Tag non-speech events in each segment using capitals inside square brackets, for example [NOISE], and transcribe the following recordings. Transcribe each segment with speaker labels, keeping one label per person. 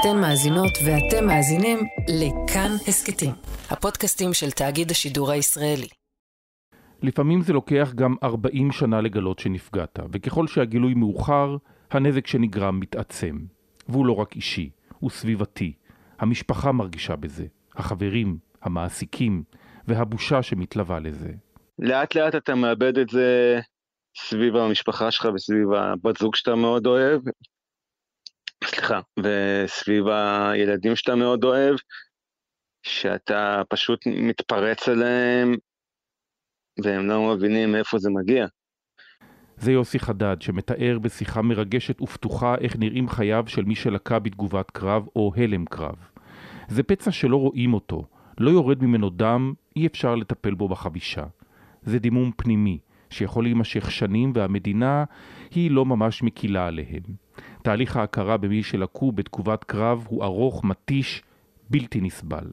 Speaker 1: אתן מאזינות ואתם מאזינים לכאן הסכתים, הפודקאסטים של תאגיד השידור הישראלי.
Speaker 2: לפעמים זה לוקח גם 40 שנה לגלות שנפגעת, וככל שהגילוי מאוחר, הנזק שנגרם מתעצם. והוא לא רק אישי, הוא סביבתי. המשפחה מרגישה בזה, החברים, המעסיקים, והבושה שמתלווה לזה.
Speaker 3: לאט לאט אתה מאבד את זה סביב המשפחה שלך וסביב הבת זוג שאתה מאוד אוהב, סליחה, וסביב הילדים שאתה מאוד אוהב, שאתה פשוט מתפרץ עליהם והם לא מבינים מאיפה זה מגיע.
Speaker 2: זה יוסי חדד שמתאר בשיחה מרגשת ופתוחה איך נראים חייו של מי שלקה בתגובת קרב או הלם קרב. זה פצע שלא רואים אותו, לא יורד ממנו דם, אי אפשר לטפל בו בחבישה. זה דימום פנימי, שיכול להימשך שנים והמדינה היא לא ממש מקילה עליהם. תהליך ההכרה במי שלקו בתגובת קרב הוא ארוך, מתיש, בלתי נסבל.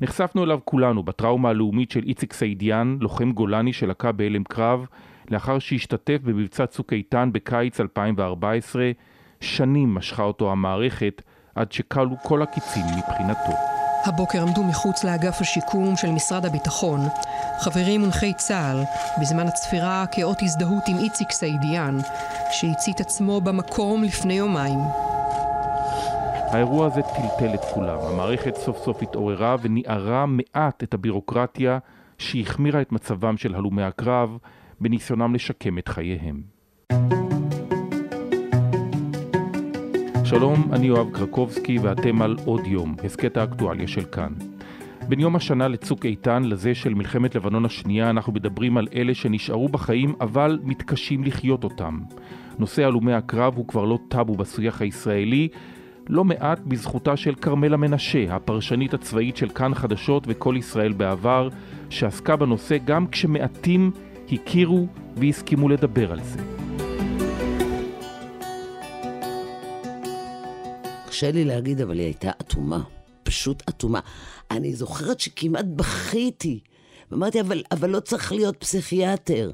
Speaker 2: נחשפנו אליו כולנו בטראומה הלאומית של איציק סעידיאן, לוחם גולני שלקה בהלם קרב, לאחר שהשתתף במבצע צוק איתן בקיץ 2014, שנים משכה אותו המערכת עד שכלו כל הקיצים מבחינתו.
Speaker 1: הבוקר עמדו מחוץ לאגף השיקום של משרד הביטחון חברים מונחי צה"ל בזמן הצפירה כאות הזדהות עם איציק סעידיאן שהצית עצמו במקום לפני יומיים.
Speaker 2: האירוע הזה טלטל את כולם. המערכת סוף סוף התעוררה וניערה מעט את הבירוקרטיה שהחמירה את מצבם של הלומי הקרב בניסיונם לשקם את חייהם. שלום, אני יואב קרקובסקי ואתם על עוד יום, הסכת האקטואליה של כאן. בין יום השנה לצוק איתן לזה של מלחמת לבנון השנייה אנחנו מדברים על אלה שנשארו בחיים אבל מתקשים לחיות אותם. נושא הלומי הקרב הוא כבר לא טאבו בשיח הישראלי, לא מעט בזכותה של כרמלה מנשה, הפרשנית הצבאית של כאן חדשות וכל ישראל בעבר, שעסקה בנושא גם כשמעטים הכירו והסכימו לדבר על זה.
Speaker 4: קשה לי להגיד, אבל היא הייתה אטומה. פשוט אטומה. אני זוכרת שכמעט בכיתי. אמרתי, אבל, אבל לא צריך להיות פסיכיאטר.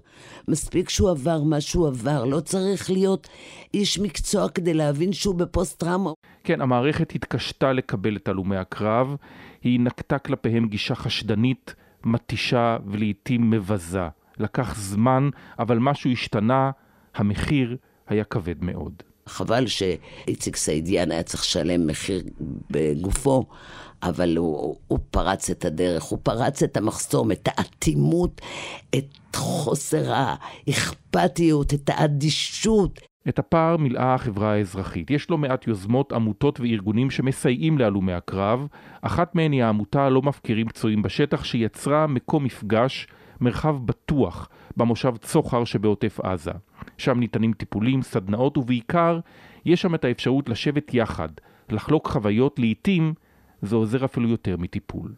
Speaker 4: מספיק שהוא עבר מה שהוא עבר, לא צריך להיות איש מקצוע כדי להבין שהוא בפוסט-טראומה.
Speaker 2: כן, המערכת התקשתה לקבל את הלומי הקרב, היא נקטה כלפיהם גישה חשדנית, מתישה ולעיתים מבזה. לקח זמן, אבל משהו השתנה, המחיר היה כבד מאוד.
Speaker 4: חבל שאיציק סעידיאן היה צריך לשלם מחיר בגופו, אבל הוא, הוא פרץ את הדרך, הוא פרץ את המחסום, את האטימות, את חוסר האכפתיות, את האדישות.
Speaker 2: את הפער מילאה החברה האזרחית. יש לא מעט יוזמות, עמותות וארגונים שמסייעים להלומי הקרב. אחת מהן היא העמותה הלא מפקירים פצועים בשטח, שיצרה מקום מפגש, מרחב בטוח, במושב צוחר שבעוטף עזה. שם ניתנים טיפולים, סדנאות, ובעיקר יש שם את האפשרות לשבת יחד, לחלוק חוויות, לעיתים זה עוזר אפילו יותר מטיפול.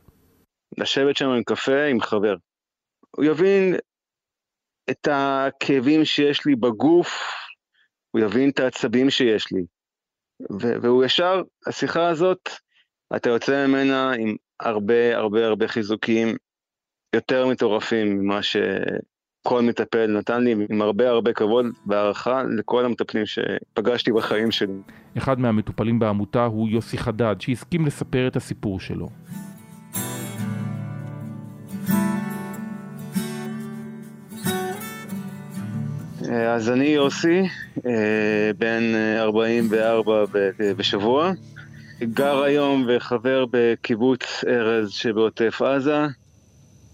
Speaker 3: לשבת שם עם קפה עם חבר. הוא יבין את הכאבים שיש לי בגוף, הוא יבין את העצבים שיש לי. והוא ישר, השיחה הזאת, אתה יוצא ממנה עם הרבה הרבה הרבה חיזוקים יותר מטורפים ממה ש... כל מטפל נתן לי עם הרבה הרבה כבוד והערכה לכל המטפלים שפגשתי בחיים שלי.
Speaker 2: אחד מהמטופלים בעמותה הוא יוסי חדד, שהסכים לספר את הסיפור שלו.
Speaker 3: אז אני יוסי, אה, בן 44 בשבוע, גר היום וחבר בקיבוץ ארז שבעוטף עזה.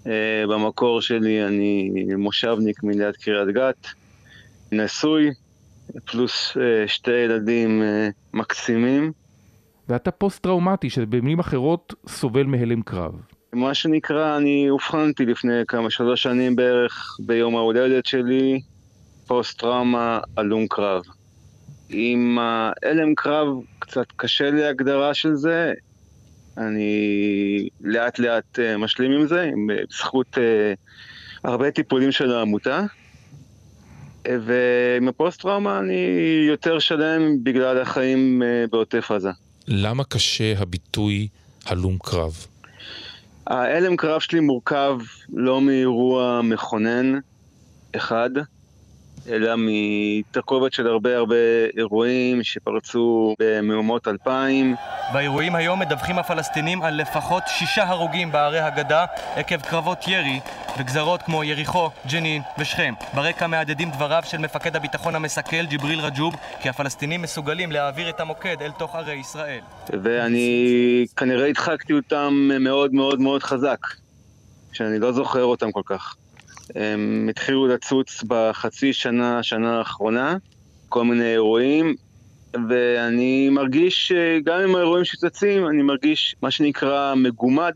Speaker 3: אה, במקור שלי אני מושבניק מליד קריית גת, נשוי, פלוס אה, שתי ילדים אה, מקסימים.
Speaker 2: ואתה פוסט-טראומטי, שבמילים אחרות סובל מהלם קרב.
Speaker 3: מה שנקרא, אני אובחנתי לפני כמה, שלוש שנים בערך ביום ההולדת שלי, פוסט-טראומה, הלום קרב. עם ההלם קרב, קצת קשה לי הגדרה של זה, אני לאט לאט אה, משלים עם זה, בזכות אה, הרבה טיפולים של העמותה. ועם הפוסט-טראומה אני יותר שלם בגלל החיים אה, בעוטף עזה.
Speaker 2: למה קשה הביטוי הלום קרב?
Speaker 3: ההלם קרב שלי מורכב לא מאירוע מכונן אחד, אלא מתרכובת של הרבה הרבה אירועים שפרצו במהומות אלפיים.
Speaker 5: באירועים היום מדווחים הפלסטינים על לפחות שישה הרוגים בערי הגדה עקב קרבות ירי וגזרות כמו יריחו, ג'נין ושכם. ברקע מהדהדים דבריו של מפקד הביטחון המסכל ג'יבריל רג'וב כי הפלסטינים מסוגלים להעביר את המוקד אל תוך ערי ישראל.
Speaker 3: ואני כנראה הדחקתי אותם מאוד מאוד מאוד חזק, שאני לא זוכר אותם כל כך. הם התחילו לצוץ בחצי שנה, שנה האחרונה, כל מיני אירועים, ואני מרגיש, גם עם האירועים שצצים, אני מרגיש מה שנקרא מגומד,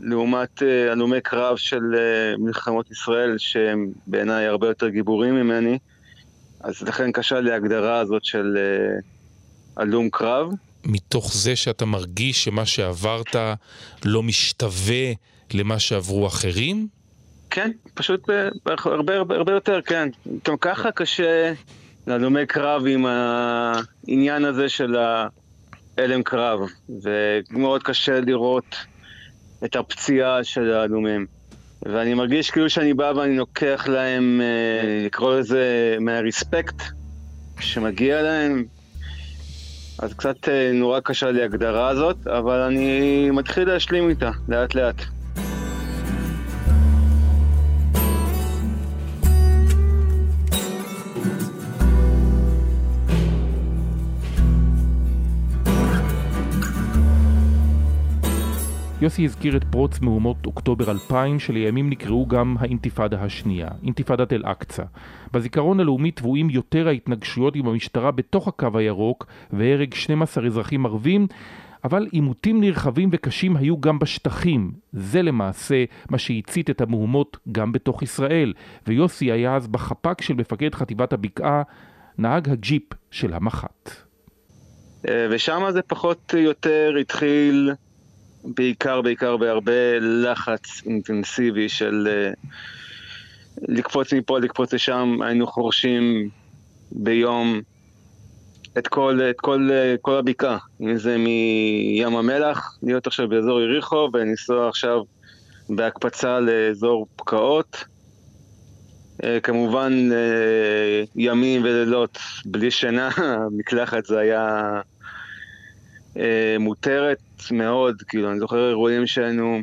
Speaker 3: לעומת אה, הלומי קרב של אה, מלחמות ישראל, שהם בעיניי הרבה יותר גיבורים ממני, אז לכן קשה לי ההגדרה הזאת של אה, הלום קרב.
Speaker 2: מתוך זה שאתה מרגיש שמה שעברת לא משתווה למה שעברו אחרים?
Speaker 3: כן, פשוט הרבה הרבה, הרבה יותר, כן. גם ככה קשה להלומי קרב עם העניין הזה של ההלם קרב, ומאוד קשה לראות את הפציעה של ההלומים. ואני מרגיש כאילו שאני בא ואני לוקח להם, אה, לקרוא לזה מהרספקט שמגיע להם. אז קצת אה, נורא קשה לי הגדרה הזאת, אבל אני מתחיל להשלים איתה, לאט לאט.
Speaker 2: יוסי הזכיר את פרוץ מהומות אוקטובר 2000 שלימים נקראו גם האינתיפאדה השנייה, אינתיפאדת אל-אקצא. בזיכרון הלאומי טבועים יותר ההתנגשויות עם המשטרה בתוך הקו הירוק והרג 12 אזרחים ערבים אבל עימותים נרחבים וקשים היו גם בשטחים. זה למעשה מה שהצית את המהומות גם בתוך ישראל, ויוסי היה אז בחפ"ק של מפקד חטיבת הבקעה, נהג הג'יפ של המח"ט.
Speaker 3: אה, ושם זה פחות או יותר התחיל בעיקר, בעיקר בהרבה לחץ אינטנסיבי של אה, לקפוץ מפה, לקפוץ לשם, היינו חורשים ביום את כל, את כל, אה, כל הבקעה, אם זה מים המלח, להיות עכשיו באזור יריחו ולנסוע עכשיו בהקפצה לאזור פקעות. אה, כמובן ימים ולילות בלי שינה, [LAUGHS] מקלחת זה היה מותרת מאוד, כאילו, אני זוכר אירועים שהיינו...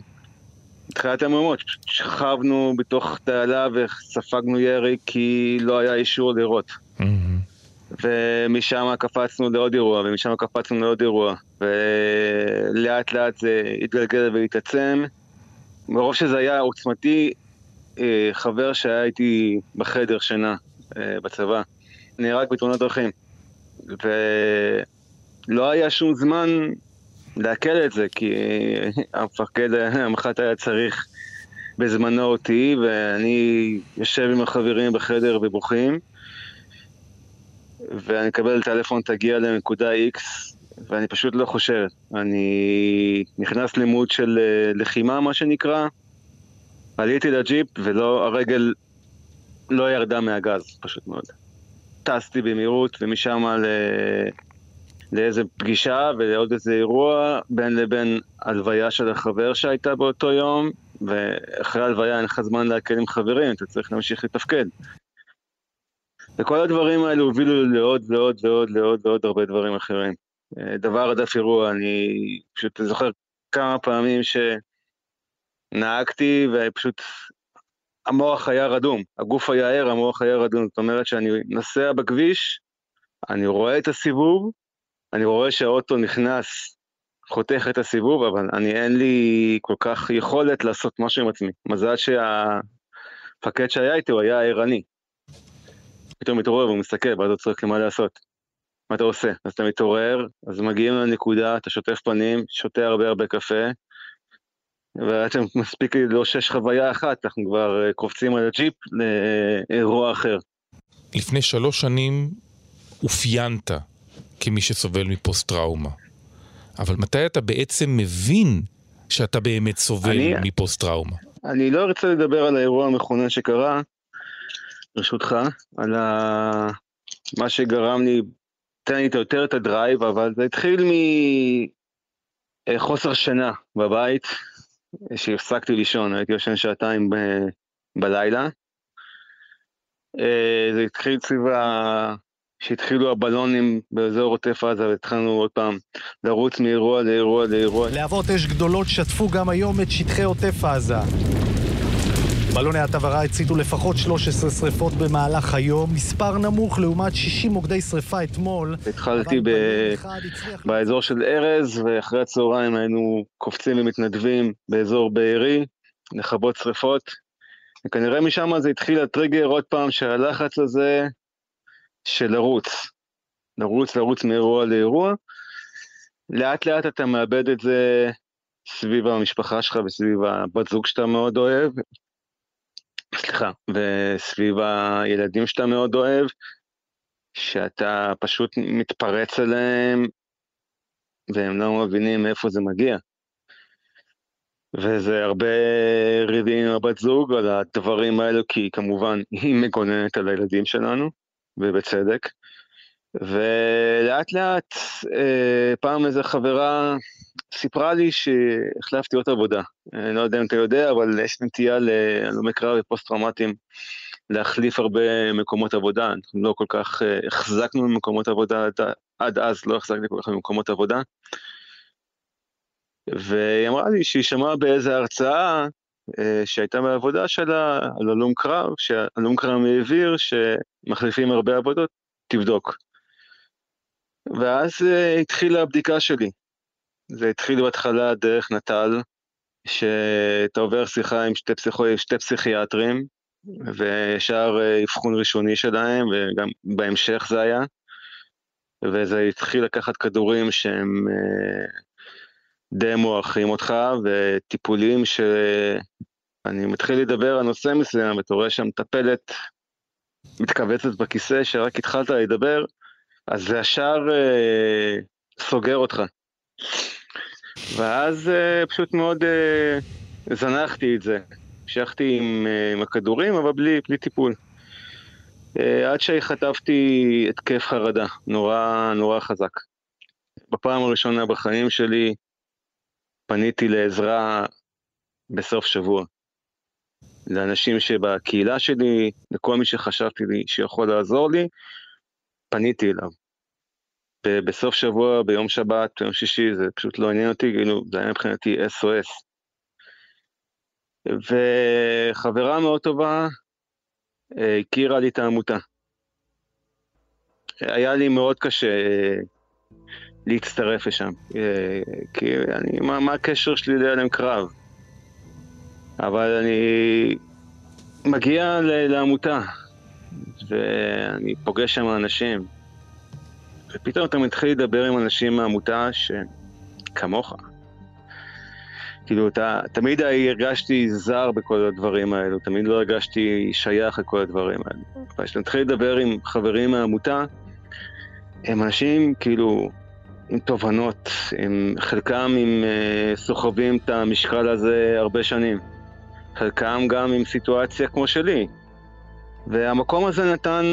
Speaker 3: תחילת המהומות, שכבנו בתוך תעלה וספגנו ירי כי לא היה אישור לירות. ומשם קפצנו לעוד אירוע, ומשם קפצנו לעוד אירוע. ולאט לאט זה התגלגל והתעצם. מרוב שזה היה עוצמתי, אה, חבר שהיה איתי בחדר שינה אה, בצבא, נהרג בתאונת דרכים. ולא היה שום זמן לעכל את זה, כי המפקד המח"ט היה צריך בזמנו אותי, ואני יושב עם החברים בחדר ובוכים, ואני מקבל טלפון, תגיע לנקודה X, ואני פשוט לא חושב. אני נכנס למוד של אה, לחימה, מה שנקרא, עליתי לג'יפ, והרגל לא ירדה מהגז, פשוט מאוד. טסתי במהירות, ומשם ל... לאיזה פגישה ולעוד איזה אירוע, בין לבין הלוויה של החבר שהייתה באותו יום, ואחרי הלוויה אין לך זמן להקל עם חברים, אתה צריך להמשיך לתפקד. וכל הדברים האלה הובילו לעוד ועוד ועוד לעוד ועוד הרבה דברים אחרים. דבר הדף אירוע, אני פשוט זוכר כמה פעמים שנהגתי ופשוט המוח היה רדום, הגוף היה ער, המוח היה רדום, זאת אומרת שאני נוסע בכביש, אני רואה את הסיבוב, אני רואה שהאוטו נכנס, חותך את הסיבוב, אבל אני אין לי כל כך יכולת לעשות משהו עם עצמי. מזל שהמפקד שהיה איתי הוא היה ערני. פתאום מתעורר והוא מסתכל, ואז הוא צועק לי מה לעשות. מה אתה עושה? אז אתה מתעורר, אז מגיעים לנקודה, אתה שוטף פנים, שותה הרבה הרבה קפה, ואתם מספיק לי לאושש חוויה אחת, אנחנו כבר אה, קופצים על הג'יפ לאירוע אחר.
Speaker 2: לפני שלוש שנים אופיינת כמי שסובל מפוסט-טראומה. אבל מתי אתה בעצם מבין שאתה באמת סובל אני, מפוסט-טראומה?
Speaker 3: אני לא ארצה לדבר על האירוע המכונן שקרה, ברשותך, על ה... מה שגרם לי, תן לי יותר את הדרייב, אבל זה התחיל מחוסר שינה בבית, שהפסקתי לישון, הייתי יושן שעתיים ב... בלילה. אה, זה התחיל סביב שהתחילו הבלונים באזור עוטף עזה והתחלנו עוד פעם לרוץ מאירוע לאירוע לאירוע.
Speaker 6: להבות אש גדולות שטפו גם היום את שטחי עוטף עזה. בלוני התבערה הציתו לפחות 13 שריפות במהלך היום, מספר נמוך לעומת 60 מוקדי שריפה אתמול.
Speaker 3: התחלתי ב... באזור של ארז, ואחרי הצהריים היינו קופצים ומתנדבים באזור בארי, לכבות שריפות. וכנראה משם זה התחיל הטריגר עוד פעם שהלחץ הזה של לרוץ. לרוץ, לרוץ מאירוע לאירוע. לאט לאט אתה מאבד את זה סביב המשפחה שלך וסביב הבת זוג שאתה מאוד אוהב, סליחה, וסביב הילדים שאתה מאוד אוהב, שאתה פשוט מתפרץ עליהם והם לא מבינים מאיפה זה מגיע. וזה הרבה ריבים עם הבת זוג על הדברים האלו, כי כמובן היא מגוננת על הילדים שלנו, ובצדק. ולאט לאט, אה, פעם איזה חברה סיפרה לי שהחלפתי עוד עבודה. אני לא יודע אם אתה יודע, אבל יש נטייה להלומי קרב ופוסט טראומטיים להחליף הרבה מקומות עבודה. אנחנו לא כל כך אה, החזקנו במקומות עבודה, עד אז לא החזקתי כל כך במקומות עבודה. והיא אמרה לי שהיא שמעה באיזה הרצאה אה, שהייתה בעבודה שלה על הלום קרב, שהלום קרב העביר שמחליפים הרבה עבודות, תבדוק. ואז uh, התחילה הבדיקה שלי. זה התחיל בהתחלה דרך נט"ל, שאתה עובר שיחה עם שתי, פסיכו... שתי פסיכיאטרים, וישר אה, אבחון ראשוני שלהם, וגם בהמשך זה היה. וזה התחיל לקחת כדורים שהם די מוערכים אותך, וטיפולים שאני מתחיל לדבר על נושא מסוים, ואתה רואה שהמטפלת מתכווצת בכיסא, שרק התחלת לדבר, אז זה ישר אה, סוגר אותך. ואז אה, פשוט מאוד אה, זנחתי את זה. המשכתי עם, אה, עם הכדורים, אבל בלי, בלי טיפול. אה, עד שחטפתי התקף חרדה, נורא נורא חזק. בפעם הראשונה בחיים שלי פניתי לעזרה בסוף שבוע. לאנשים שבקהילה שלי, לכל מי שחשבתי לי שיכול לעזור לי, פניתי אליו. בסוף שבוע, ביום שבת, ביום שישי, זה פשוט לא עניין אותי, כאילו, זה היה מבחינתי SOS. וחברה מאוד טובה אה, הכירה לי את העמותה. היה לי מאוד קשה אה, להצטרף לשם, אה, כי אני, מה, מה הקשר שלי להלם קרב? אבל אני מגיע לעמותה, ואני פוגש שם אנשים, ופתאום אתה מתחיל לדבר עם אנשים מהעמותה שכמוך. כאילו, אתה, תמיד הרגשתי זר בכל הדברים האלו, תמיד לא הרגשתי שייך לכל הדברים האלו. אבל כשאתה מתחיל לדבר עם חברים מהעמותה, הם אנשים כאילו עם תובנות, עם, חלקם עם uh, סוחבים את המשקל הזה הרבה שנים, חלקם גם עם סיטואציה כמו שלי. והמקום הזה נתן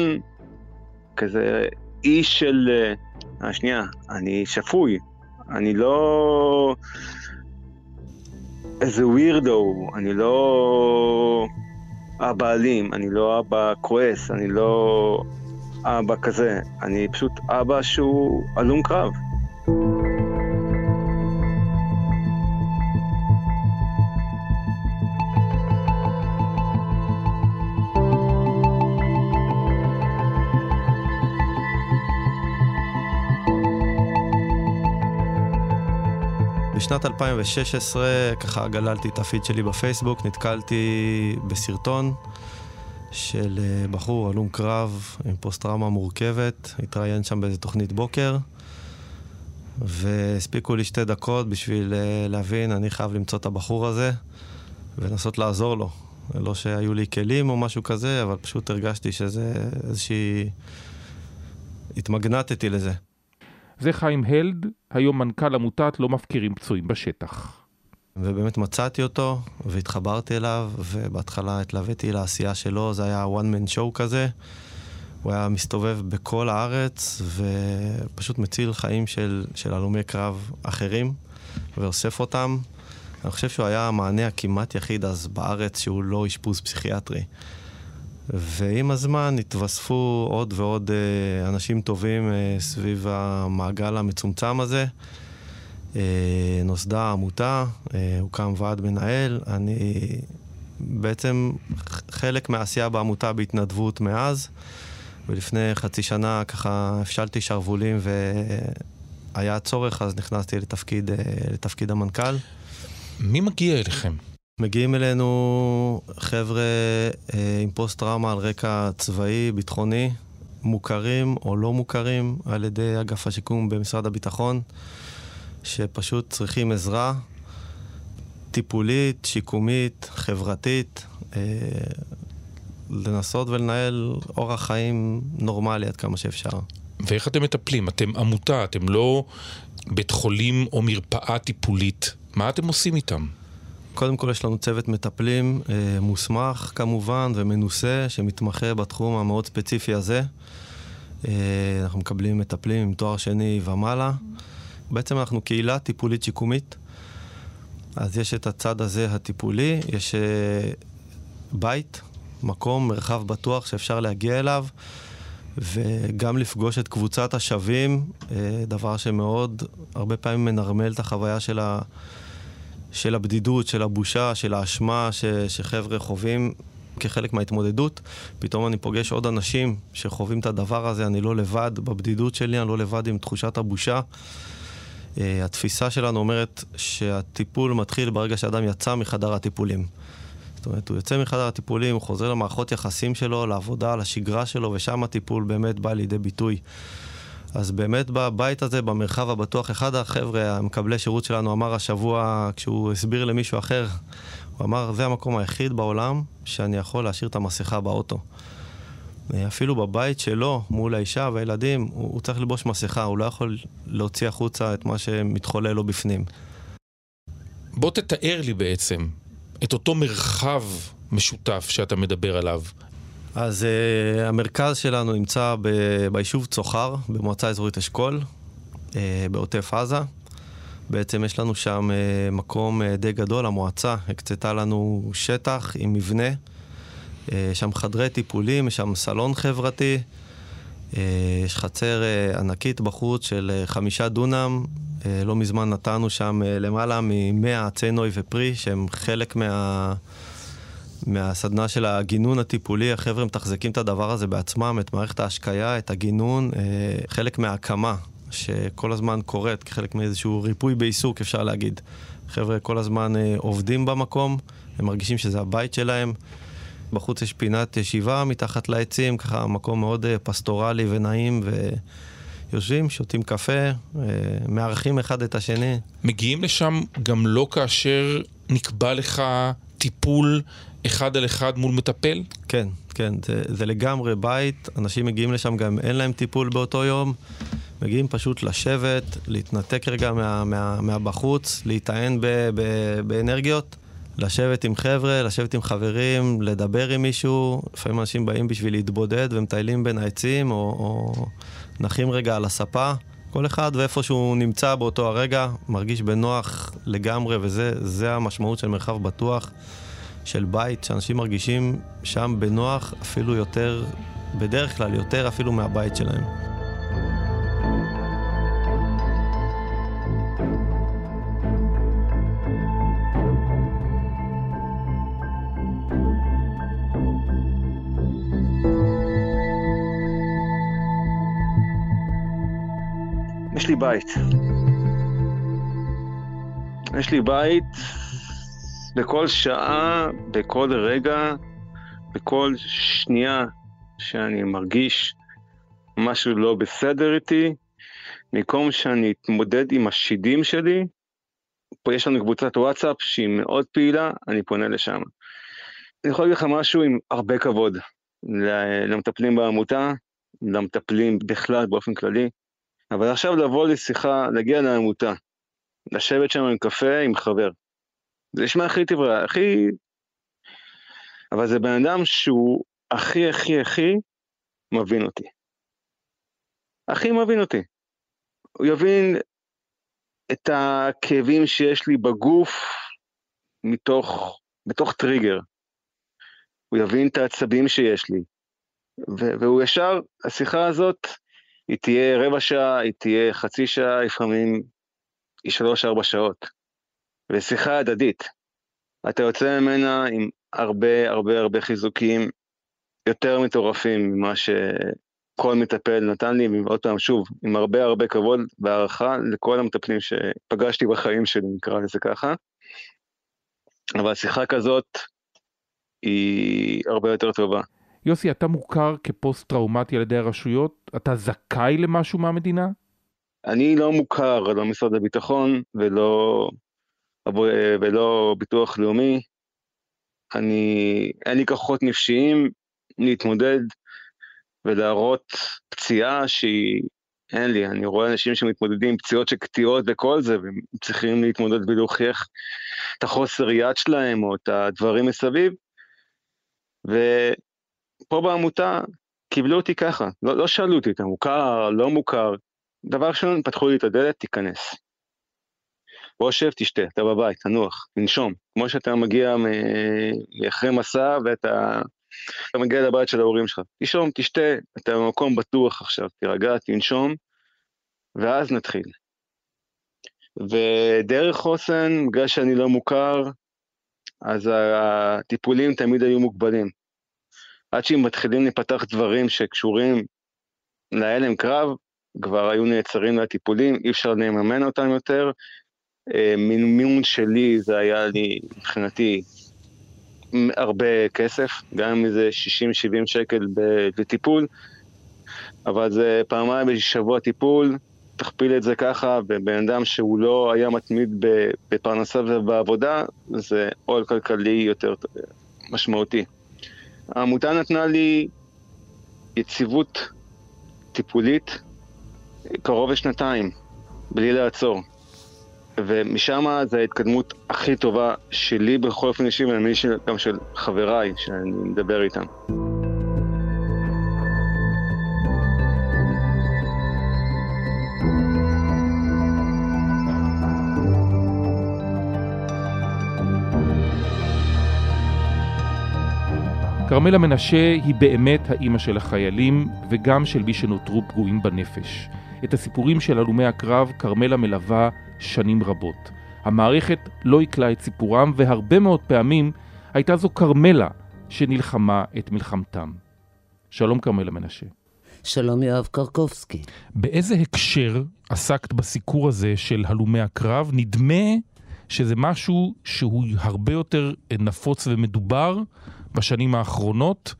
Speaker 3: כזה איש של... אה, שנייה, אני שפוי, אני לא איזה ווירדו, אני לא אבא אלים, אני לא אבא כועס, אני לא אבא כזה, אני פשוט אבא שהוא הלום קרב.
Speaker 7: בשנת 2016, ככה גללתי את הפיד שלי בפייסבוק, נתקלתי בסרטון של אה, בחור הלום קרב עם פוסט-טראומה מורכבת, התראיין שם באיזה תוכנית בוקר, והספיקו לי שתי דקות בשביל אה, להבין, אני חייב למצוא את הבחור הזה ולנסות לעזור לו. לא שהיו לי כלים או משהו כזה, אבל פשוט הרגשתי שזה איזושהי... התמגנטתי לזה.
Speaker 2: זה חיים הלד, היום מנכ"ל עמותת לא מפקירים פצועים בשטח.
Speaker 7: ובאמת מצאתי אותו, והתחברתי אליו, ובהתחלה התלוויתי לעשייה שלו, זה היה one man show כזה. הוא היה מסתובב בכל הארץ, ופשוט מציל חיים של, של הלומי קרב אחרים, ואוסף אותם. אני חושב שהוא היה המענה הכמעט יחיד אז בארץ שהוא לא אשפוז פסיכיאטרי. ועם הזמן התווספו עוד ועוד אה, אנשים טובים אה, סביב המעגל המצומצם הזה. אה, נוסדה עמותה, הוקם ועד מנהל. אני בעצם חלק מהעשייה בעמותה בהתנדבות מאז, ולפני חצי שנה ככה הפשלתי שרוולים והיה צורך, אז נכנסתי לתפקיד, לתפקיד המנכ"ל.
Speaker 2: מי מגיע אליכם?
Speaker 7: מגיעים אלינו חבר'ה אה, עם פוסט-טראומה על רקע צבאי, ביטחוני, מוכרים או לא מוכרים על ידי אגף השיקום במשרד הביטחון, שפשוט צריכים עזרה טיפולית, שיקומית, חברתית, אה, לנסות ולנהל אורח חיים נורמלי עד כמה שאפשר.
Speaker 2: ואיך אתם מטפלים? אתם עמותה, אתם לא בית חולים או מרפאה טיפולית. מה אתם עושים איתם?
Speaker 7: קודם כל יש לנו צוות מטפלים אה, מוסמך כמובן ומנוסה שמתמחה בתחום המאוד ספציפי הזה. אה, אנחנו מקבלים מטפלים עם תואר שני ומעלה. בעצם אנחנו קהילה טיפולית שיקומית. אז יש את הצד הזה הטיפולי, יש אה, בית, מקום, מרחב בטוח שאפשר להגיע אליו. וגם לפגוש את קבוצת השווים, אה, דבר שמאוד הרבה פעמים מנרמל את החוויה של ה... של הבדידות, של הבושה, של האשמה ש, שחבר'ה חווים כחלק מההתמודדות. פתאום אני פוגש עוד אנשים שחווים את הדבר הזה, אני לא לבד בבדידות שלי, אני לא לבד עם תחושת הבושה. Uh, התפיסה שלנו אומרת שהטיפול מתחיל ברגע שאדם יצא מחדר הטיפולים. זאת אומרת, הוא יוצא מחדר הטיפולים, הוא חוזר למערכות יחסים שלו, לעבודה, לשגרה שלו, ושם הטיפול באמת בא לידי ביטוי. אז באמת בבית הזה, במרחב הבטוח, אחד החבר'ה, המקבלי שירות שלנו, אמר השבוע, כשהוא הסביר למישהו אחר, הוא אמר, זה המקום היחיד בעולם שאני יכול להשאיר את המסכה באוטו. אפילו בבית שלו, מול האישה והילדים, הוא, הוא צריך ללבוש מסכה, הוא לא יכול להוציא החוצה את מה שמתחולל לו בפנים.
Speaker 2: בוא תתאר לי בעצם את אותו מרחב משותף שאתה מדבר עליו.
Speaker 7: אז uh, המרכז שלנו נמצא ב- ביישוב צוחר, במועצה אזורית אשכול, uh, בעוטף עזה. בעצם יש לנו שם uh, מקום uh, די גדול, המועצה הקצתה לנו שטח עם מבנה. Uh, שם חדרי טיפולים, יש שם סלון חברתי, uh, יש חצר uh, ענקית בחוץ של uh, חמישה דונם. Uh, לא מזמן נתנו שם uh, למעלה מ-100 עצי נוי ופרי, שהם חלק מה... מהסדנה של הגינון הטיפולי, החבר'ה מתחזקים את הדבר הזה בעצמם, את מערכת ההשקיה, את הגינון, אה, חלק מההקמה שכל הזמן קורית, כחלק מאיזשהו ריפוי בעיסוק, אפשר להגיד. חבר'ה כל הזמן אה, עובדים במקום, הם מרגישים שזה הבית שלהם. בחוץ יש פינת ישיבה מתחת לעצים, ככה מקום מאוד אה, פסטורלי ונעים, ויושבים, שותים קפה, מארחים אחד את השני.
Speaker 2: מגיעים לשם גם לא כאשר נקבע לך טיפול אחד על אחד מול מטפל?
Speaker 7: כן, כן, זה, זה לגמרי בית, אנשים מגיעים לשם גם אין להם טיפול באותו יום, מגיעים פשוט לשבת, להתנתק רגע מה, מה, מהבחוץ, להיטען ב, ב, באנרגיות, לשבת עם חבר'ה, לשבת עם חברים, לדבר עם מישהו, לפעמים אנשים באים בשביל להתבודד ומטיילים בין העצים, או, או נחים רגע על הספה. כל אחד ואיפה שהוא נמצא באותו הרגע, מרגיש בנוח לגמרי, וזה המשמעות של מרחב בטוח. של בית שאנשים מרגישים שם בנוח אפילו יותר, בדרך כלל יותר אפילו מהבית שלהם.
Speaker 3: יש לי בית. יש לי בית בכל שעה, בכל רגע, בכל שנייה שאני מרגיש משהו לא בסדר איתי, במקום שאני אתמודד עם השידים שלי, פה יש לנו קבוצת וואטסאפ שהיא מאוד פעילה, אני פונה לשם. אני יכול להגיד לך משהו עם הרבה כבוד למטפלים בעמותה, למטפלים בכלל באופן כללי, אבל עכשיו לבוא לשיחה, להגיע לעמותה, לשבת שם עם קפה עם חבר, זה נשמע הכי טבעי, הכי... אבל זה בן אדם שהוא הכי הכי הכי מבין אותי. הכי מבין אותי. הוא יבין את הכאבים שיש לי בגוף מתוך, בתוך טריגר. הוא יבין את העצבים שיש לי. והוא ישר, השיחה הזאת, היא תהיה רבע שעה, היא תהיה חצי שעה, לפעמים היא שלוש-ארבע שעות. ושיחה הדדית. אתה יוצא ממנה עם הרבה הרבה הרבה חיזוקים יותר מטורפים ממה שכל מטפל נתן לי, ועוד פעם, שוב, עם הרבה הרבה כבוד והערכה לכל המטפלים שפגשתי בחיים שלי, נקרא לזה ככה. אבל שיחה כזאת היא הרבה יותר טובה.
Speaker 2: יוסי, אתה מוכר כפוסט-טראומטי על ידי הרשויות? אתה זכאי למשהו מהמדינה?
Speaker 3: אני לא מוכר, לא משרד הביטחון ולא, ולא ביטוח לאומי. אני, אין לי כוחות נפשיים להתמודד ולהראות פציעה שהיא, אין לי, אני רואה אנשים שמתמודדים עם פציעות של קטיעות וכל זה, והם צריכים להתמודד ולהוכיח את החוסר יד שלהם או את הדברים מסביב. ופה בעמותה קיבלו אותי ככה, לא, לא שאלו אותי, אתה מוכר, לא מוכר, דבר ראשון, פתחו לי את הדלת, תיכנס. בוא שב, תשתה, אתה בבית, תנוח, תנשום. כמו שאתה מגיע אחרי מסע ואתה אתה מגיע לבית של ההורים שלך. תשום, תשתה, אתה במקום בטוח עכשיו, תירגע, תנשום, ואז נתחיל. ודרך חוסן, בגלל שאני לא מוכר, אז הטיפולים תמיד היו מוגבלים. עד שאם מתחילים להיפתח דברים שקשורים להלם קרב, כבר היו נעצרים לטיפולים, אי אפשר לממן אותם יותר. אה, מימון שלי זה היה לי, מבחינתי, הרבה כסף, גם אם זה 60-70 שקל בטיפול, אבל זה פעמיים בשבוע טיפול, תכפיל את זה ככה, ובן אדם שהוא לא היה מתמיד בפרנסה ובעבודה, זה עול כלכלי יותר משמעותי. העמותה נתנה לי יציבות טיפולית קרוב לשנתיים, בלי לעצור. ומשם זו ההתקדמות הכי טובה שלי בכל אופן אישי, ואני מבין גם של חבריי שאני מדבר איתם.
Speaker 2: כרמלה מנשה היא באמת האימא של החיילים וגם של מי שנותרו פגועים בנפש. את הסיפורים של הלומי הקרב כרמלה מלווה שנים רבות. המערכת לא עיכלה את סיפורם והרבה מאוד פעמים הייתה זו כרמלה שנלחמה את מלחמתם. שלום כרמלה מנשה.
Speaker 4: שלום יואב קרקובסקי.
Speaker 2: באיזה הקשר עסקת בסיקור הזה של הלומי הקרב? נדמה שזה משהו שהוא הרבה יותר נפוץ ומדובר בשנים האחרונות,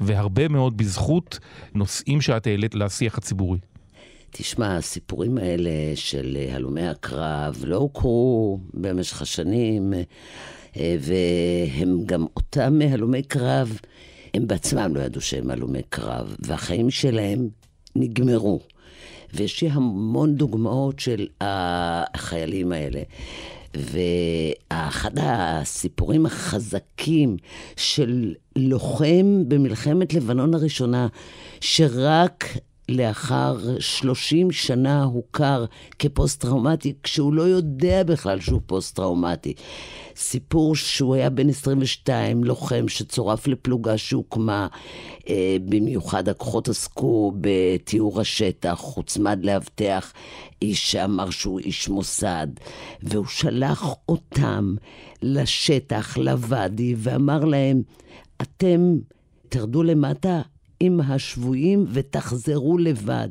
Speaker 2: והרבה מאוד בזכות נושאים שאת העלית לשיח הציבורי.
Speaker 4: תשמע, הסיפורים האלה של הלומי הקרב לא הוכרו במשך השנים, אה, והם גם אותם הלומי קרב, הם בעצמם לא ידעו שהם הלומי קרב, והחיים שלהם נגמרו. ויש לי המון דוגמאות של החיילים האלה. ואחד הסיפורים החזקים של לוחם במלחמת לבנון הראשונה, שרק לאחר 30 שנה הוכר כפוסט-טראומטי, כשהוא לא יודע בכלל שהוא פוסט-טראומטי. סיפור שהוא היה בן 22, לוחם שצורף לפלוגה שהוקמה, אה, במיוחד הכוחות עסקו בתיאור השטח, הוצמד לאבטח איש שאמר שהוא איש מוסד, והוא שלח אותם לשטח, לוואדי, ואמר להם, אתם תרדו למטה, עם השבויים ותחזרו לבד.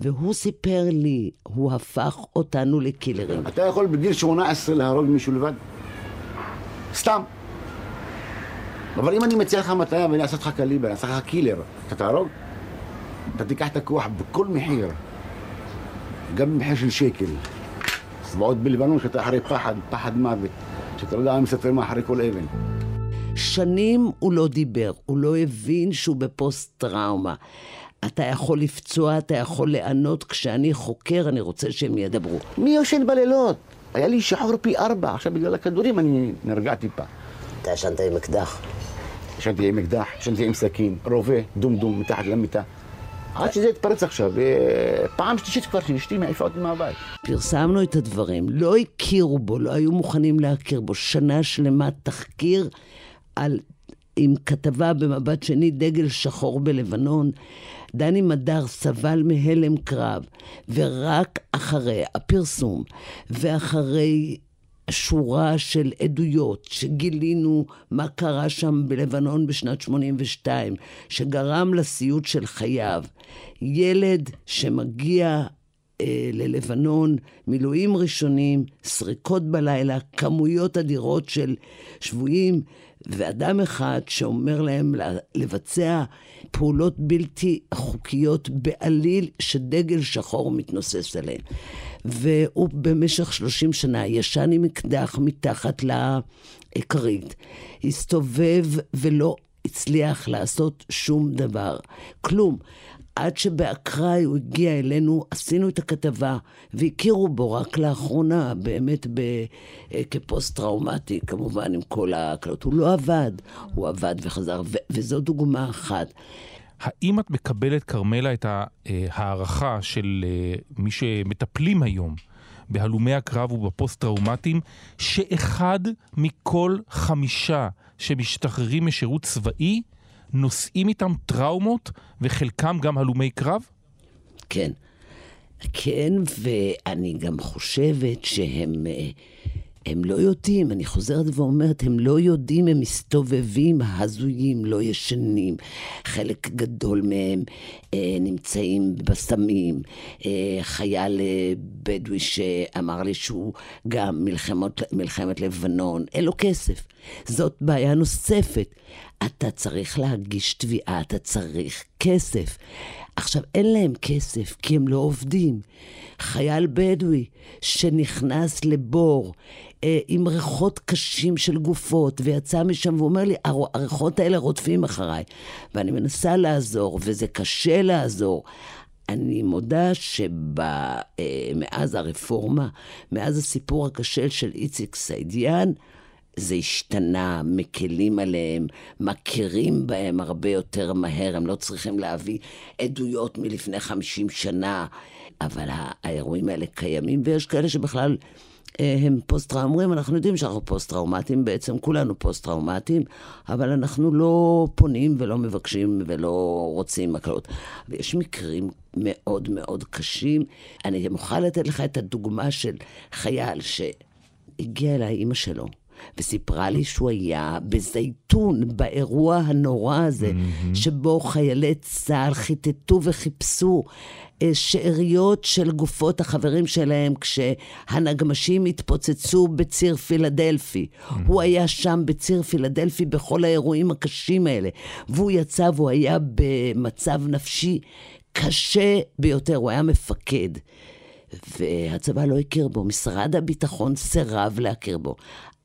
Speaker 4: והוא סיפר לי, הוא הפך אותנו לקילרים.
Speaker 8: אתה יכול בגיל 18 להרוג מישהו לבד? סתם. אבל אם אני מציע לך מטרה ואני אעשה אותך קליבר, אני אעשה לך קילר, אתה תהרוג? אתה תיקח את הכוח בכל מחיר, גם במחיר של שקל. ועוד בלבנון שאתה אחרי פחד, פחד מוות, שאתה לא יודע מה מספר מה אחרי כל אבן.
Speaker 4: שנים הוא לא דיבר, הוא לא הבין שהוא בפוסט-טראומה. אתה יכול לפצוע, אתה יכול לענות, כשאני חוקר אני רוצה שהם ידברו.
Speaker 8: מי יושן בלילות? היה לי שחור פי ארבע, עכשיו בגלל הכדורים אני נרגע טיפה.
Speaker 4: אתה ישנת עם אקדח?
Speaker 8: ישנתי עם אקדח, ישנתי עם סכין, רובה, דום דום מתחת למיטה. עד שזה התפרץ עכשיו, פעם שלישית כבר שאשתי מעיפה אותי מהבית.
Speaker 4: פרסמנו את הדברים, לא הכירו בו, לא היו מוכנים להכיר בו. שנה שלמה תחקיר על עם כתבה במבט שני, דגל שחור בלבנון. דני מדר סבל מהלם קרב, ורק אחרי הפרסום ואחרי שורה של עדויות שגילינו מה קרה שם בלבנון בשנת 82, שגרם לסיוט של חייו. ילד שמגיע אה, ללבנון, מילואים ראשונים, סריקות בלילה, כמויות אדירות של שבויים, ואדם אחד שאומר להם לבצע פעולות בלתי חוקיות בעליל, שדגל שחור מתנוסס עליהן. והוא במשך 30 שנה ישן עם אקדח מתחת לכרית, הסתובב ולא הצליח לעשות שום דבר. כלום. עד שבאקראי הוא הגיע אלינו, עשינו את הכתבה, והכירו בו רק לאחרונה, באמת ב, אה, כפוסט-טראומטי, כמובן, עם כל ההקלות. הוא לא עבד, הוא עבד וחזר, ו, וזו דוגמה אחת.
Speaker 2: האם את מקבלת, כרמלה, את ההערכה של אה, מי שמטפלים היום בהלומי הקרב ובפוסט-טראומטיים, שאחד מכל חמישה שמשתחררים משירות צבאי, נושאים איתם טראומות, וחלקם גם הלומי קרב?
Speaker 4: כן. כן, ואני גם חושבת שהם... אה, הם לא יודעים, אני חוזרת ואומרת, הם לא יודעים, הם מסתובבים הזויים, לא ישנים. חלק גדול מהם אה, נמצאים בסמים. אה, חייל אה, בדואי שאמר לי שהוא גם מלחמות, מלחמת לבנון, אין לו כסף. זאת בעיה נוספת. אתה צריך להגיש תביעה, אתה צריך כסף. עכשיו, אין להם כסף כי הם לא עובדים. חייל בדואי שנכנס לבור אה, עם ריחות קשים של גופות ויצא משם ואומר לי, הריחות האלה רודפים אחריי. ואני מנסה לעזור, וזה קשה לעזור. אני מודה שמאז אה, הרפורמה, מאז הסיפור הקשה של איציק סעידיאן, זה השתנה, מקלים עליהם, מכירים בהם הרבה יותר מהר, הם לא צריכים להביא עדויות מלפני 50 שנה, אבל האירועים האלה קיימים, ויש כאלה שבכלל... אה, הם פוסט-טראומרים, אנחנו יודעים שאנחנו פוסט-טראומטיים, בעצם כולנו פוסט-טראומטיים, אבל אנחנו לא פונים ולא מבקשים ולא רוצים הקלות. ויש מקרים מאוד מאוד קשים. אני מוכרחה לתת לך את הדוגמה של חייל שהגיע אליי אימא שלו. וסיפרה לי שהוא היה בזייתון, באירוע הנורא הזה, mm-hmm. שבו חיילי צה"ל חיטטו וחיפשו אה, שאריות של גופות החברים שלהם כשהנגמשים התפוצצו בציר פילדלפי. Mm-hmm. הוא היה שם בציר פילדלפי בכל האירועים הקשים האלה, והוא יצא והוא היה במצב נפשי קשה ביותר, הוא היה מפקד. והצבא לא הכיר בו, משרד הביטחון סירב להכיר בו.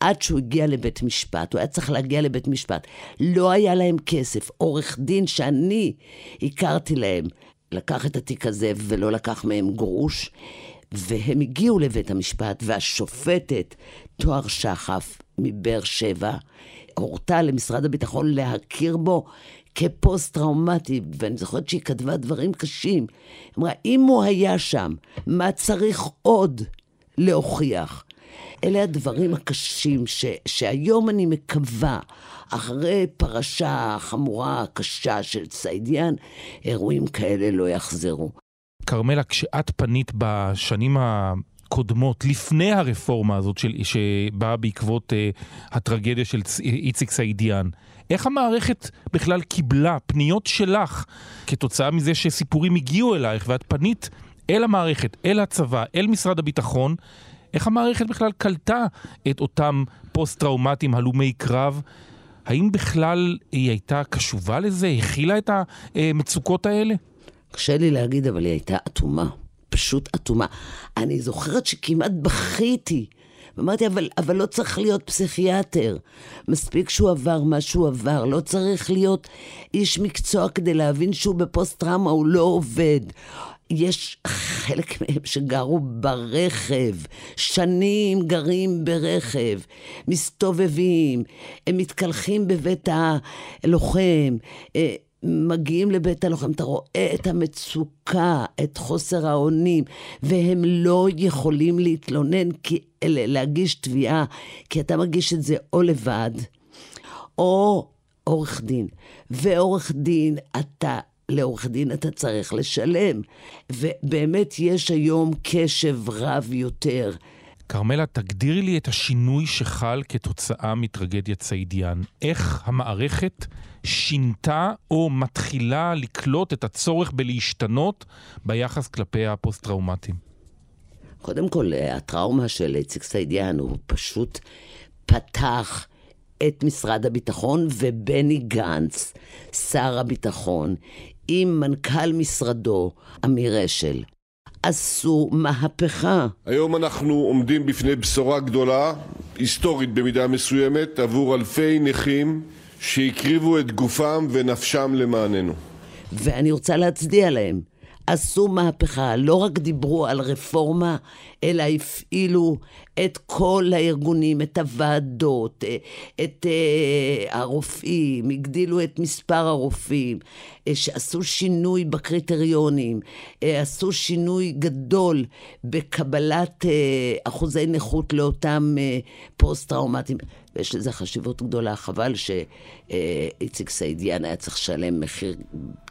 Speaker 4: עד שהוא הגיע לבית משפט, הוא היה צריך להגיע לבית משפט. לא היה להם כסף. עורך דין שאני הכרתי להם, לקח את התיק הזה ולא לקח מהם גרוש, והם הגיעו לבית המשפט, והשופטת, תואר שחף מבאר שבע, הורתה למשרד הביטחון להכיר בו כפוסט-טראומטי, ואני זוכרת שהיא כתבה דברים קשים. היא אמרה, אם הוא היה שם, מה צריך עוד להוכיח? אלה הדברים הקשים ש, שהיום אני מקווה, אחרי פרשה חמורה, קשה של ציידיאן, אירועים כאלה לא יחזרו.
Speaker 2: כרמלה, כשאת פנית בשנים הקודמות, לפני הרפורמה הזאת של, שבאה בעקבות uh, הטרגדיה של איציק סעידיאן, איך המערכת בכלל קיבלה פניות שלך כתוצאה מזה שסיפורים הגיעו אלייך ואת פנית אל המערכת, אל הצבא, אל משרד הביטחון, איך המערכת בכלל קלטה את אותם פוסט-טראומטיים הלומי קרב? האם בכלל היא הייתה קשובה לזה? הכילה את המצוקות האלה?
Speaker 4: קשה לי להגיד, אבל היא הייתה אטומה. פשוט אטומה. אני זוכרת שכמעט בכיתי. ואמרתי, אבל, אבל לא צריך להיות פסיכיאטר. מספיק שהוא עבר מה שהוא עבר. לא צריך להיות איש מקצוע כדי להבין שהוא בפוסט-טראומה, הוא לא עובד. יש חלק מהם שגרו ברכב, שנים גרים ברכב, מסתובבים, הם מתקלחים בבית הלוחם. אה, מגיעים לבית הלוחם, אתה רואה את המצוקה, את חוסר האונים, והם לא יכולים להתלונן, כי, להגיש תביעה, כי אתה מגיש את זה או לבד, או עורך דין. ועורך דין, אתה, לעורך דין אתה צריך לשלם. ובאמת יש היום קשב רב יותר.
Speaker 2: כרמלה, תגדירי לי את השינוי שחל כתוצאה מטרגדיית סעידיאן. איך המערכת שינתה או מתחילה לקלוט את הצורך בלהשתנות ביחס כלפי הפוסט-טראומטיים?
Speaker 4: קודם כל, הטראומה של איציק סעידיאן הוא פשוט פתח את משרד הביטחון ובני גנץ, שר הביטחון, עם מנכ"ל משרדו, אמיר אשל. עשו מהפכה.
Speaker 9: היום אנחנו עומדים בפני בשורה גדולה, היסטורית במידה מסוימת, עבור אלפי נכים שהקריבו את גופם ונפשם למעננו.
Speaker 4: ואני רוצה להצדיע להם. עשו מהפכה, לא רק דיברו על רפורמה, אלא הפעילו את כל הארגונים, את הוועדות, את אה, הרופאים, הגדילו את מספר הרופאים, אה, שעשו שינוי בקריטריונים, עשו שינוי גדול בקבלת אחוזי נכות לאותם פוסט-טראומטיים. ויש לזה חשיבות גדולה, חבל שאיציק סעידיאן היה צריך לשלם מחיר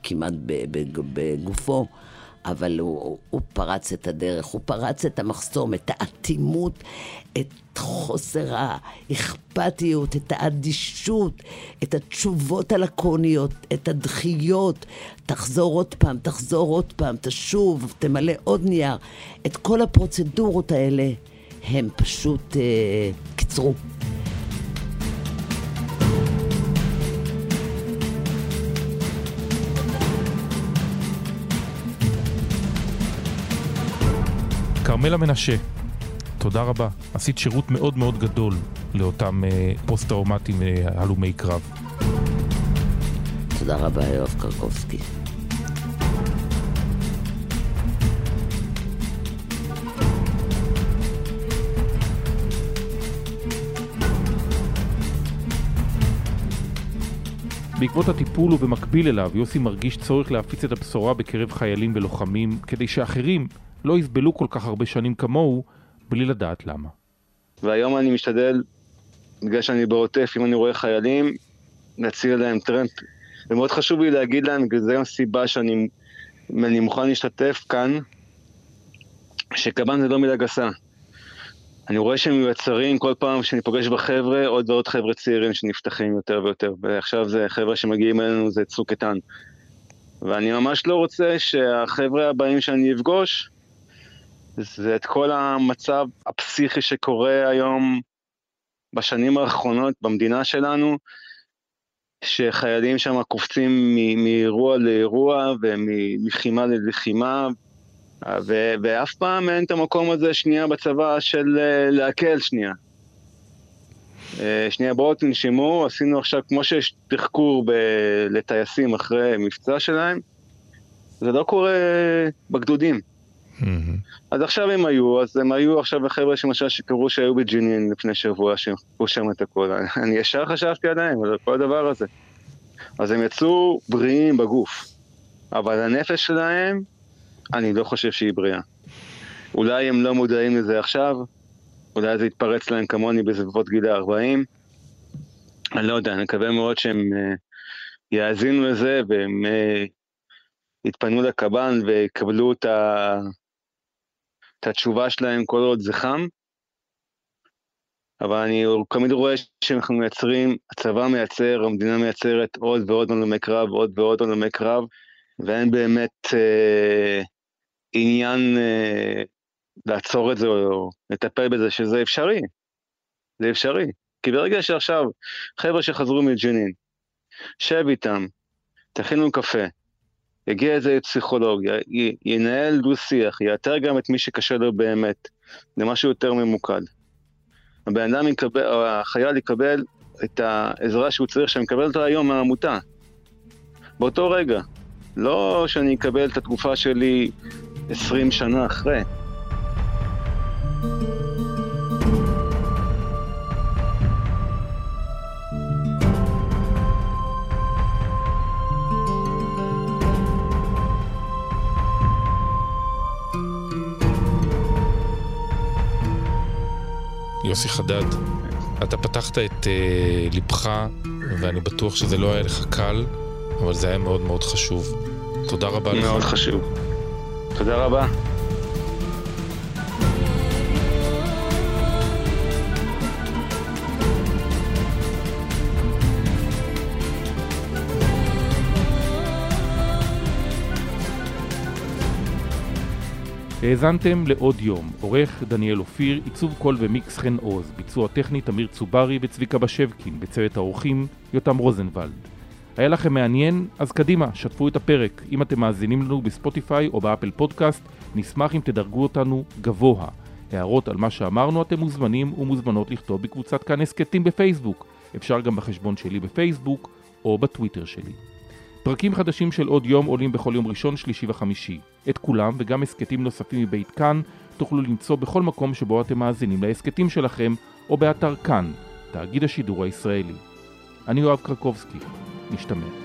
Speaker 4: כמעט בגופו. אבל הוא, הוא פרץ את הדרך, הוא פרץ את המחסום, את האטימות, את חוסר האכפתיות, את האדישות, את התשובות הלקוניות, את הדחיות. תחזור עוד פעם, תחזור עוד פעם, תשוב, תמלא עוד נייר. את כל הפרוצדורות האלה הם פשוט אה, קיצרו.
Speaker 2: כרמלה מנשה, תודה רבה. עשית שירות מאוד מאוד גדול לאותם אה, פוסט-טראומטיים והלומי אה, קרב.
Speaker 4: תודה רבה, יואב קרקובסקי.
Speaker 2: בעקבות הטיפול ובמקביל אליו, יוסי מרגיש צורך להפיץ את הבשורה בקרב חיילים ולוחמים, כדי שאחרים לא יסבלו כל כך הרבה שנים כמוהו, בלי לדעת למה.
Speaker 3: והיום אני משתדל, בגלל שאני בעוטף, אם אני רואה חיילים, להציע להם טרמפ. ומאוד חשוב לי להגיד להם, וזו גם סיבה שאני אני מוכן להשתתף כאן, שקב"ן זה לא מילה גסה. אני רואה שהם מיוצרים כל פעם שאני פוגש בחבר'ה, עוד ועוד חבר'ה צעירים שנפתחים יותר ויותר, ועכשיו זה חבר'ה שמגיעים אלינו, זה צוק איתן. ואני ממש לא רוצה שהחבר'ה הבאים שאני אפגוש, זה את כל המצב הפסיכי שקורה היום בשנים האחרונות במדינה שלנו, שחיילים שם קופצים מאירוע לאירוע ומלחימה ללחימה, ו- ואף פעם אין את המקום הזה שנייה בצבא של אה, להקל שנייה. אה, שנייה בואו תנשמו, עשינו עכשיו, כמו שיש תחקור ב- לטייסים אחרי מבצע שלהם, זה לא קורה בגדודים. אז עכשיו הם היו, אז הם היו עכשיו החבר'ה שמשל שקראו שהיו בג'נין לפני שבוע, שהם שם את הכל. אני ישר חשבתי עליהם, על כל הדבר הזה. אז הם יצאו בריאים בגוף, אבל הנפש שלהם, אני לא חושב שהיא בריאה. אולי הם לא מודעים לזה עכשיו, אולי זה יתפרץ להם כמוני בסביבות גיל ה-40. אני לא יודע, אני מקווה מאוד שהם uh, יאזינו לזה והם uh, יתפנו לקב"ן ויקבלו את, ה... את התשובה שלהם כל עוד זה חם. אבל אני תמיד רואה שאנחנו מייצרים, הצבא מייצר, המדינה מייצרת עוד ועוד הלומי קרב, עוד ועוד הלומי קרב, ואין באמת אה, עניין אה, לעצור את זה או לטפל בזה, שזה אפשרי. זה אפשרי. כי ברגע שעכשיו, חבר'ה שחזרו מג'נין, שב איתם, תכינו קפה, יגיע איזה פסיכולוג, י, ינהל דו-שיח, יאתר גם את מי שקשה לו באמת, זה משהו יותר ממוקד. הבן אדם יקבל, או החייל יקבל את העזרה שהוא צריך, שאני מקבל אותה היום מהעמותה. באותו רגע. לא שאני אקבל את התקופה שלי 20 שנה אחרי.
Speaker 2: יוסי חדד, אתה פתחת את uh, ליבך ואני בטוח שזה לא היה לך קל, אבל זה היה מאוד מאוד חשוב. תודה רבה
Speaker 3: לך. מאוד חשוב. תודה רבה.
Speaker 2: האזנתם לעוד יום, עורך דניאל אופיר, עיצוב קול ומיקס חן עוז, ביצוע טכני תמיר צוברי וצביקה בשבקין, בצוות האורחים יותם רוזנבלד. היה לכם מעניין? אז קדימה, שתפו את הפרק. אם אתם מאזינים לנו בספוטיפיי או באפל פודקאסט, נשמח אם תדרגו אותנו גבוה. הערות על מה שאמרנו אתם מוזמנים ומוזמנות לכתוב בקבוצת כאן הסכתים בפייסבוק. אפשר גם בחשבון שלי בפייסבוק או בטוויטר שלי. פרקים חדשים של עוד יום עולים בכל יום ראשון, שלישי וחמישי. את כולם וגם הסכתים נוספים מבית כאן תוכלו למצוא בכל מקום שבו אתם מאזינים להסכתים שלכם או באתר כאן, תאגיד השידור הישראלי. אני יואב קרקובסקי, נשתמע.